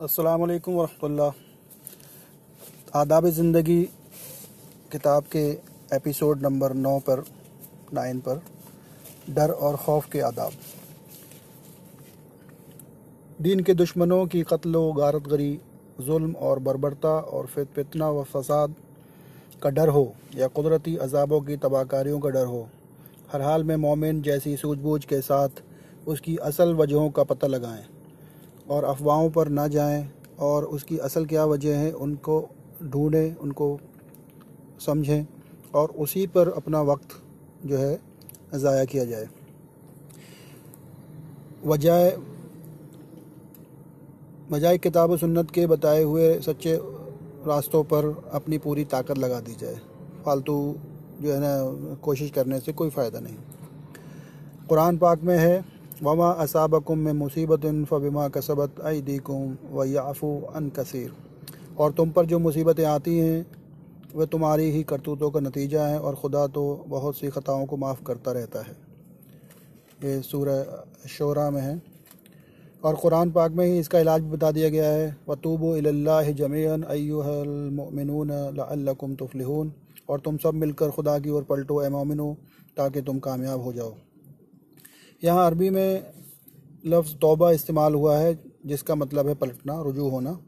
अस्सलाम वरहमतुल्लाह। आदाब ज़िंदगी किताब के एपिसोड नंबर नौ पर, नाइन पर, डर और खौफ के आदाब। दीन के दुश्मनों की कत्ल व गारत गरी जुल्म और बर्बरता और फित फितना व फसाद का डर हो, या कुदरती अजाबों की तबाहकारियों का डर हो, हर हाल में मोमिन जैसी सूझबूझ के साथ उसकी असल वजहों का पता लगाएँ। और अफवाहों पर ना जाएँ और उसकी असल क्या वजह है, उनको ढूंढें, उनको समझें और उसी पर अपना वक्त जो है ज़ाया किया जाए। वजाय बजाय किताब सुन्नत के बताए हुए सच्चे रास्तों पर अपनी पूरी ताकत लगा दी जाए। फालतू जो है ना, कोशिश करने से कोई फ़ायदा नहीं। कुरान पाक में है वमा असाबकुम में मुसीबत फ़बिमा कसबत ऐदीकुम व याफ़ू अन कसीर। और तुम पर जो मुसीबतें आती हैं वह तुम्हारी ही करतूतों का नतीजा है और खुदा तो बहुत सी ख़ताओं को माफ़ करता रहता है। ये सूरह शोरा में है। और कुरान पाक में ही इसका इलाज भी बता दिया गया है। वतूबु इल्लाह ज़मीन लअल्लकुम तुफलिहून। और तुम सब मिलकर खुदा की ओर पलटो, ए मोमिनो ताकि तुम कामयाब हो जाओ। यहाँ अरबी में लफ्ज़ तौबा इस्तेमाल हुआ है जिसका मतलब है पलटना रुजू होना।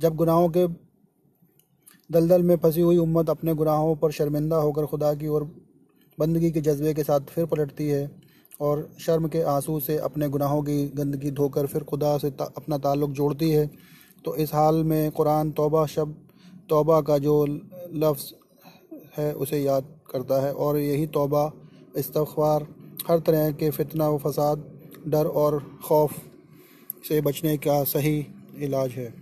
जब गुनाहों के दलदल में फंसी हुई उम्मत अपने गुनाहों पर शर्मिंदा होकर खुदा की ओर बंदगी के जज्बे के साथ फिर पलटती है और शर्म के आँसू से अपने गुनाहों की गंदगी धोकर फिर खुदा से ता, अपना ताल्लुक़ जोड़ती है। तो इस हाल में कुरान तौबा शब्द तौबा का जो लफ्ज़ है उसे याद करता है और यही तौबा इस्तफ़ार हर तरह के फितना व फसाद, डर और खौफ से बचने का सही इलाज है।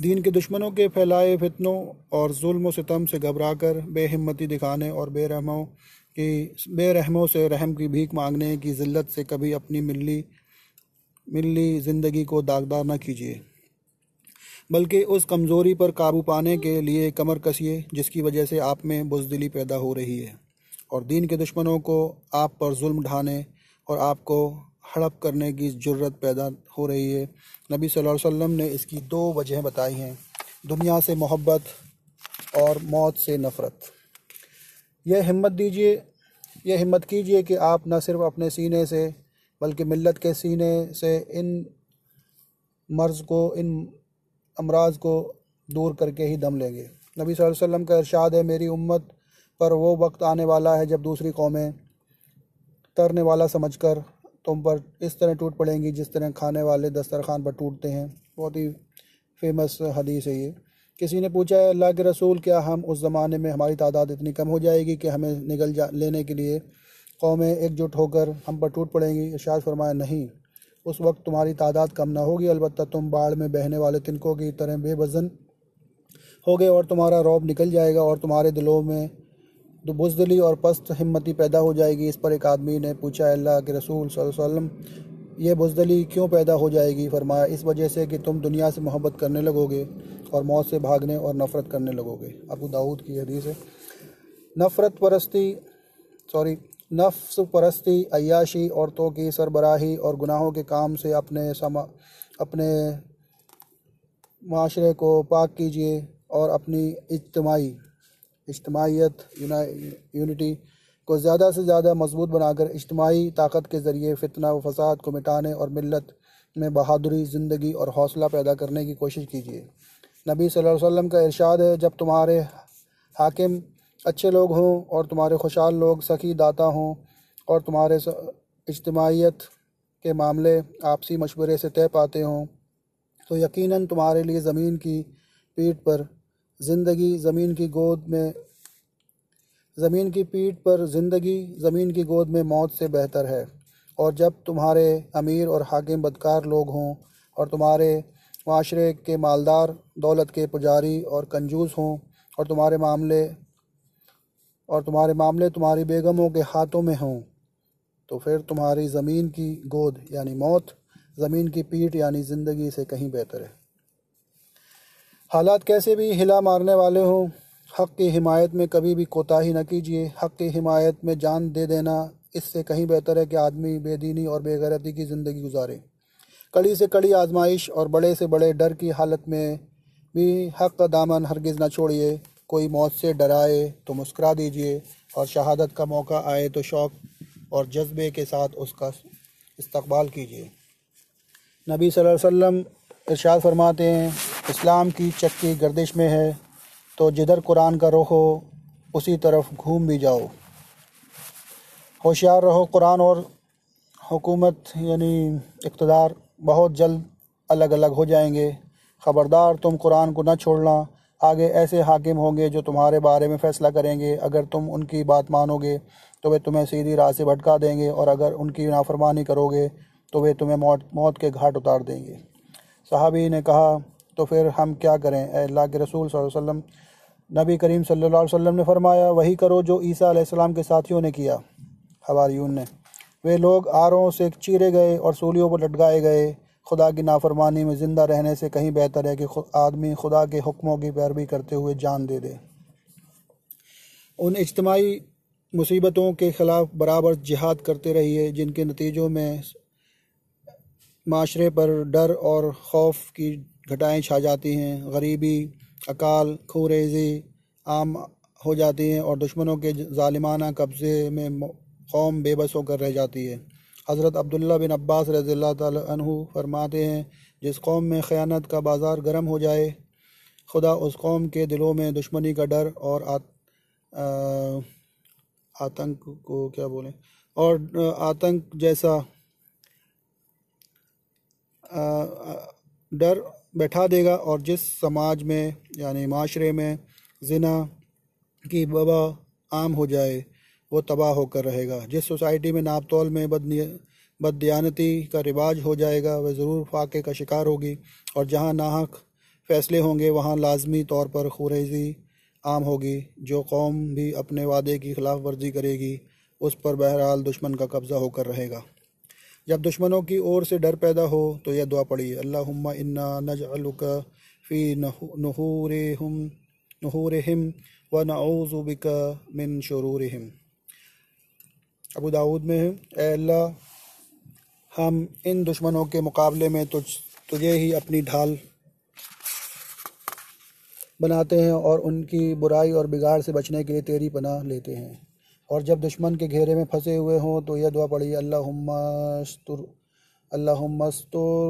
दीन के दुश्मनों के फैलाए फितनों और जुल्म सितम से घबरा कर बेहिम्मती दिखाने और बेरहमों की, बेरहमों से रहम की भीख मांगने की ज़िल्लत से कभी अपनी मिली मिली ज़िंदगी को दागदार न कीजिए, बल्कि उस कमज़ोरी पर काबू पाने के लिए कमर कसिए, जिसकी वजह से आप में बुजदिली पैदा हो रही है। और दीन के दुश्मनों को आप पर जुल्म ढाने और आपको हड़प करने की ज़रूरत पैदा हो रही है। नबी सल्लल्लाहु अलैहि वसल्लम ने इसकी दो वजह बताई हैं, दुनिया से मोहब्बत और मौत से नफ़रत। यह हिम्मत दीजिए, यह हिम्मत कीजिए कि आप न सिर्फ़ अपने सीने से, बल्कि मिल्लत के सीने से इन मर्ज़ को, इन अमराज को दूर करके ही दम लेंगे। नबी सल्लल्लाहु अलैहि वसल्लम का इरशाद है, मेरी उम्मत पर वो वक्त आने वाला है जब दूसरी कौमें तरने वाला समझकर तुम पर इस तरह टूट पड़ेंगी जिस तरह खाने वाले दस्तरखान पर टूटते हैं। बहुत ही फ़ेमस हदीस है ये। किसी ने पूछा है अल्लाह के रसूल, क्या हम उस ज़माने में हमारी तादाद इतनी कम हो जाएगी कि हमें निकल जा, लेने के लिए कौमें एकजुट होकर हम पर टूट पड़ेंगी? इर्शाद फरमाया, नहीं, उस वक्त तुम्हारी तादाद कम ना होगी, अलबत्त तुम बाढ़ में बहने वाले तिनकों की तरह बेवज़न हो गए और तुम्हारा रौब निकल जाएगा और तुम्हारे दिलों में तो बुजदली और पस्त हिम्मती पैदा हो जाएगी। इस पर एक आदमी ने पूछा, अल्लाह के रसूल वसल्लम, ये बुजदली क्यों पैदा हो जाएगी? फरमाया, इस वजह से कि तुम दुनिया से मोहब्बत करने लगोगे और मौत से भागने और नफ़रत करने लगोगे। अबू दाऊद की हदीस है। नफ़रत परस्ती, सॉरी, नफ्स परस्ती अयाशी औरतों की सरबराही और गुनाहों के काम से अपने समा, अपने माशरे को पाक कीजिए और अपनी इज्तमाही इज्तमाहीत यूनिटी को ज़्यादा से ज़्यादा मज़बूत बनाकर इज्तमाही ताकत के ज़रिए फितना व फसाद को मिटाने और मिलत में बहादुरी, ज़िंदगी और हौसला पैदा करने की कोशिश कीजिए। नबी सल्लल्लाहु अलैहि वसल्लम का इरशाद है, जब तुम्हारे हाकिम अच्छे लोग हों और तुम्हारे खुशहाल लोग सखी दाता हों और तुम्हारे इज्तमाहीत के मामले आपसी मशवरे से तय पाते हों तो यकीनन तुम्हारे लिए ज़मीन की पीठ पर ज़िंदगी ज़मीन की गोद में, ज़मीन की पीठ पर ज़िंदगी ज़मीन की गोद में मौत से बेहतर है। और जब तुम्हारे अमीर और हाकिम बदकार लोग हों और तुम्हारे माशरे के मालदार, दौलत के पुजारी और कंजूस हों और तुम्हारे मामले, और तुम्हारे मामले तुम्हारी बेगमों के हाथों में हों तो फिर तुम्हारी ज़मीन की गोद यानी मौत, ज़मीन की पीठ यानी ज़िंदगी से कहीं बेहतर है। हालात कैसे भी हिला मारने वाले हों, हक़ की हिमायत में कभी भी कोताही न कीजिए। हक़ की हिमायत में जान दे देना, इससे कहीं बेहतर है कि आदमी बेदीनी और बेगैरती की ज़िंदगी गुजारे। कड़ी से कड़ी आजमाइश और बड़े से बड़े डर की हालत में भी हक का दामन हरगिज़ ना छोड़िए। कोई मौत से डराए तो मुस्करा दीजिए और शहादत का मौका आए तो शौक़ और जज्बे के साथ उसका इस्तकबाल कीजिए। नबी सल्लल्लाहु अलैहि वसल्लम इरशाद फरमाते हैं इस्लाम की चक्की गर्दिश में है तो जिधर कुरान का रुख हो, उसी तरफ़ घूम भी जाओ। होशियार रहो कुरान और हुकूमत, यानी इकतदार, बहुत जल्द अलग अलग हो जाएँगे। ख़बरदार, तुम कुरान को न छोड़ना, आगे ऐसे हाकिम होंगे जो तुम्हारे बारे में फ़ैसला करेंगे। अगर तुम उनकी बात मानोगे तो वे तुम्हें सीधी राह से भटका देंगे, और अगर उनकी नाफरमानी करोगे तो वे तुम्हें मौत मौत के घाट उतार देंगे। साहबी ने कहा तो फिर हम क्या करें? अल्लाह के रसूल वसल्लम, नबी करीम सल्लल्लाहु अलैहि ने फरमाया, वही करो जो ईसा के साथियों ने किया। हवारियून ने। वे लोग आरों से चीरे गए और सूलियों पर लटकाए गए। खुदा की नाफरमानी में ज़िंदा रहने से कहीं बेहतर है कि आदमी खुदा के हुक्मों की पैरवी करते हुए जान दे दे। उन इज्तमाही मुसीबतों के ख़िलाफ़ बराबर जिहाद करते रहिए, जिनके नतीजों में माशरे पर डर और खौफ की घटाएँ छा जाती हैं। गरीबी अकाल खूरेजी आम हो जाती हैं और दुश्मनों के ालिमाना कब्ज़े में कौम बेबस होकर रह जाती है। हज़रत अब्दुल्ला बिन अब्बास रज़ी तु फरमाते हैं जिस कौम में ख़यानत का बाज़ार गर्म हो जाए खुदा उस कौम के दिलों में दुश्मनी का डर और आ, आतंक को क्या बोलें? और आतंक जैसा आ, डर बैठा देगा और जिस समाज में, यानी माशरे में जना की वबा आम हो जाए, वो तबाह होकर रहेगा। जिस सोसाइटी में नापतौल में बदनिय बदयानती का रिवाज हो जाएगा, वह ज़रूर फाके का शिकार होगी और जहाँ नाहक फ़ैसले होंगे, वहाँ लाजमी तौर पर खुरेजी आम होगी, जो कौम भी अपने वादे की खिलाफ वर्जी करेगी, उस पर बहरहाल दुश्मन का कब्ज़ा होकर रहेगा। जब दुश्मनों की ओर से डर पैदा हो तो यह दुआ पड़ी अल्लाहुम्मा इन्ना नजअलुका फ़ी नहूरहिम नहूरहिम व नऊज़ु बिका मिन शुरूरहिम। अबू दाऊद में है अल्लाह, हम इन दुश्मनों के मुकाबले में तुझ, तुझे ही अपनी ढाल बनाते हैं और उनकी बुराई और बिगाड़ से बचने के लिए तेरी पनाह लेते हैं। और जब दुश्मन के घेरे में फंसे हुए हों तो यह दुआ पड़ी अल्लाहुम्मस्तुर अल्लाहुम्मस्तुर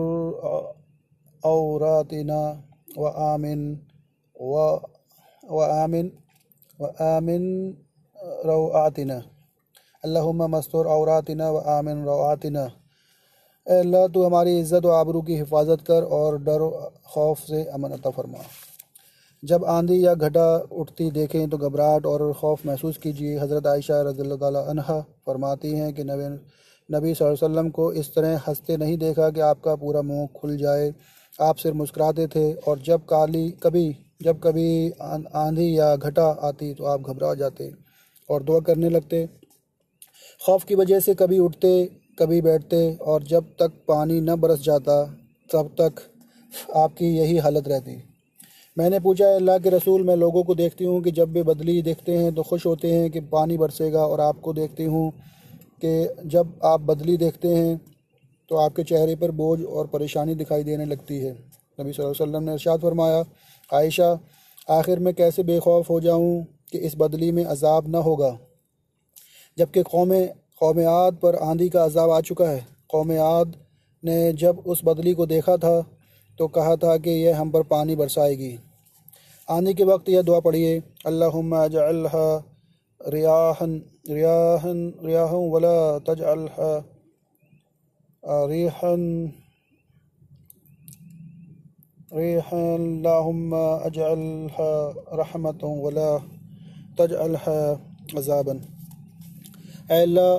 औरातिना, व आमिन, व व आमिन व आमिन रवातिना अल्लाहुम्मा मस्तूर, औरातिना, व आमिन रवातिना अल्लाह तो हमारी इज़्ज़त व आबरू की हिफाजत कर और डर, खौफ से अमन अता फरमा। जब आंधी या घटा उठती देखें तो घबराहट और खौफ महसूस कीजिए। हज़रत आयशा रज़ी फरमाती हैं कि नबी नबी वसल्लम को इस तरह हँसते नहीं देखा कि आपका पूरा मुँह खुल जाए। आप सिर्फ़ मुस्कुराते थे और जब काली कभी जब कभी आंधी या घटा आती तो आप घबरा जाते और दुआ करने लगते। खौफ की वजह से कभी उठते, कभी बैठते और जब तक पानी न बरस जाता, तब तक आपकी यही हालत रहती। मैंने पूछा अल्लाह के रसूल, मैं लोगों को देखती हूँ कि जब वे बदली देखते हैं तो खुश होते हैं कि पानी बरसेगा और आपको देखती हूँ कि जब आप बदली देखते हैं तो आपके चेहरे पर बोझ और परेशानी दिखाई देने लगती है। नबी सल्लल्लाहु अलैहि वसल्लम ने इरशाद फरमाया, आयशा, आखिर मैं कैसे बेखौफ हो जाऊँ कि इस बदली में अजाब न होगा? जबकि कौम कौम आद पर आंधी का अजाब आ चुका है। कौम आद ने जब उस बदली को देखा था तो कहा था कि यह हम पर पानी बरसाएगी। आंधी के वक्त यह दुआ पढ़िए, अल्लाहुम्मा जअलहा रियाहन रियाहन रियाहन वला तजअलहा रिहन रिहन, अल्लाहुम्मा अजअलहा रहमतन वला तजअलहा अजाबन। अल्लाह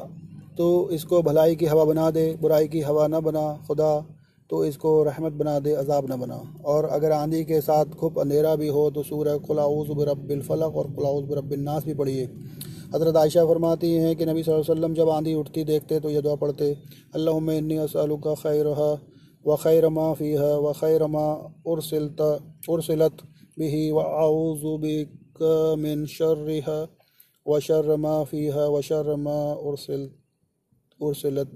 तो इसको भलाई की हवा बना दे, बुराई की हवा ना बना, खुदा तो इसको रहमत बना दे, अजाब ना बना। और अगर आंधी के साथ खूब अंधेरा भी हो तो सूर्य कुलाउज़ बरबिलफ़लक और कुलाउज़ बरबिलनास भी पढ़िए। हज़रत आयशा फरमाती हैं कि नबी वसल्लम जब आंधी उठती देखते तो यह दुआ पढ़ते, अल्लाहुम्मा असअलुका खैरहा व खैर मा फ़ीहा व खैर मा उरसिलत उरसिलत बिही व आऊज़ु बिक मिन शर्रिहा वशर मा फ़ीहा वशर मा उर्सिल, उर्सिलत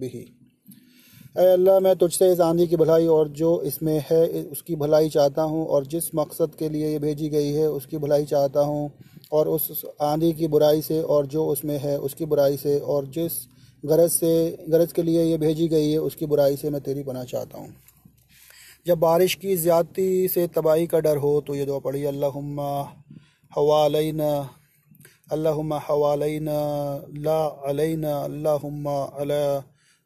अल्लाह, मैं तुझसे इस आंधी की भलाई और जो इसमें है, उसकी भलाई चाहता हूँ और जिस मकसद के लिए ये भेजी गई है, उसकी भलाई चाहता हूँ और उस आंधी की बुराई से और जो उसमें है, उसकी बुराई से और जिस गरज से, गरज के लिए ये भेजी गई है, उसकी बुराई से मैं तेरी पनाह चाहता हूँ। जब बारिश की ज़्यादती से तबाही का डर हो तो ये दुआ पढ़ी, अल्लाहुम्मा हवालैना अल्लाहुम्मा हवालैना, ला अलैना, अल्लाहुम्मा अला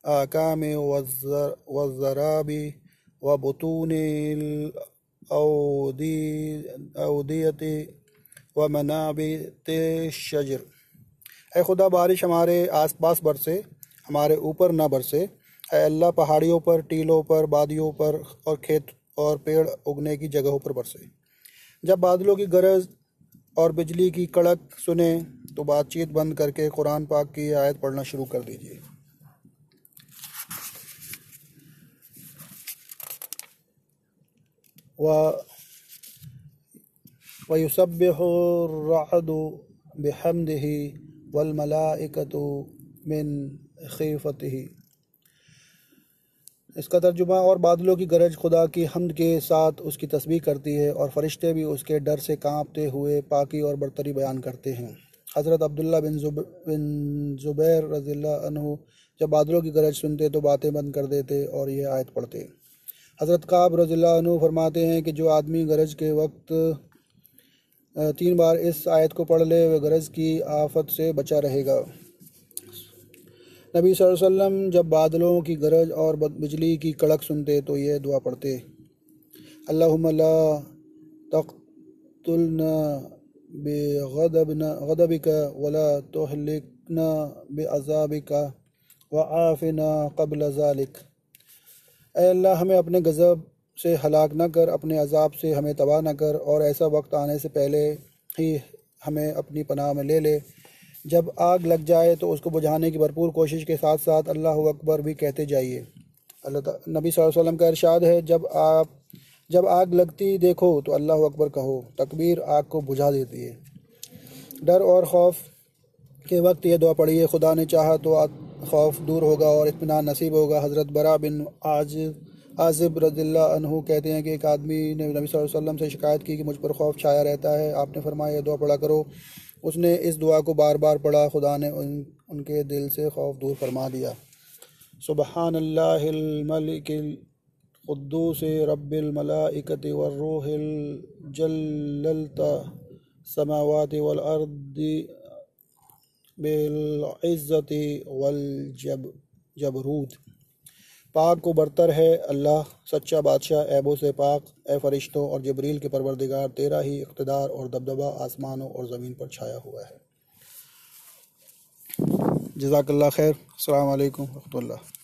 आकाम वज़राबी व बतून अवदियत व मनाबित शजर ए खुदा बारिश हमारे आसपास बरसे हमारे ऊपर ना बरसे ए अल्लाह पहाड़ियों पर टीलों पर वादियों पर और खेत और पेड़ उगने की जगहों पर बरसे जब बादलों की गरज और बिजली की कड़क सुने तो बातचीत बंद करके कुरान पाक की आयत पढ़ना शुरू कर दीजिए व वयुसब्बिहुर्रअदु बिहम्दिही वलमलाइकतु मिन खीफतिही इसका तर्जुमा और बादलों की गरज खुदा की हमद के साथ उसकी तस्वीर करती है और फरिश्ते भी उसके डर से कांपते हुए पाकी और बरतरी बयान करते हैं। हज़रत अब्दुल्ला बिन जुब, बिन ज़ुबैर रज़ील्ला जब बादलों की गरज सुनते तो बातें बंद कर देते और यह आयत पढ़ते। हज़रत काब रज़ील्ला फरमाते हैं कि जो आदमी गरज के वक्त तीन बार इस आयत को पढ़ ले, वह गरज की आफत से बचा रहेगा। नबी वसल्लम जब बादलों की गरज और बिजली की कड़क सुनते तो ये दुआ पढ़ते। अल्लाहुम्मा तख्तुलना बेगदबना गदबिका वला तोहलिकना बेअजाबिका व आफिना कबल ज़ालिक। अल्लाह, हमें अपने गज़ब से हलाक न कर, अपने अजाब से हमें तबाह न कर और ऐसा वक्त आने से पहले ही हमें अपनी पनाह में ले ले। जब आग लग जाए तो उसको बुझाने की भरपूर कोशिश के साथ साथ अल्लाह अकबर भी कहते जाइए। अल्लाह नबी वसल्लम का इरशाद है, जब आप, जब आग लगती देखो तो अल्लाह अकबर कहो, तकबीर आग को बुझा देती है। डर और खौफ के वक्त ये दुआ पढ़िए, खुदा ने चाहा तो खौफ दूर होगा और इतमान नसीब होगा। हज़रत बरा बिन आज आज़िब अनहु कहते हैं कि एक आदमी ने नबी वसल्लम से शिकायत की कि मुझ पर खौफ छाया रहता है। आपने फरमाया ये दुआ पढ़ा करो। उसने इस दुआ को बार बार पढ़ा। खुदा ने उन, उनके दिल से खौफ दूर फरमा दिया। सुबहान क़ुद्दूस रब्बिलमलाइकत वर्रूहिल जल्लता समावात वल अर्दी वलजब वल जब, जबरूद। पाक को बरतर है अल्लाह, सच्चा बादशाह ऐबों से पाक ए फरिश्तों और जबरील के परवरदिगार, तेरा ही इकतदार और दबदबा आसमानों और ज़मीन पर छाया हुआ है। जजाकल्ला खैर। अल्लाम वरहमतुल्लाह।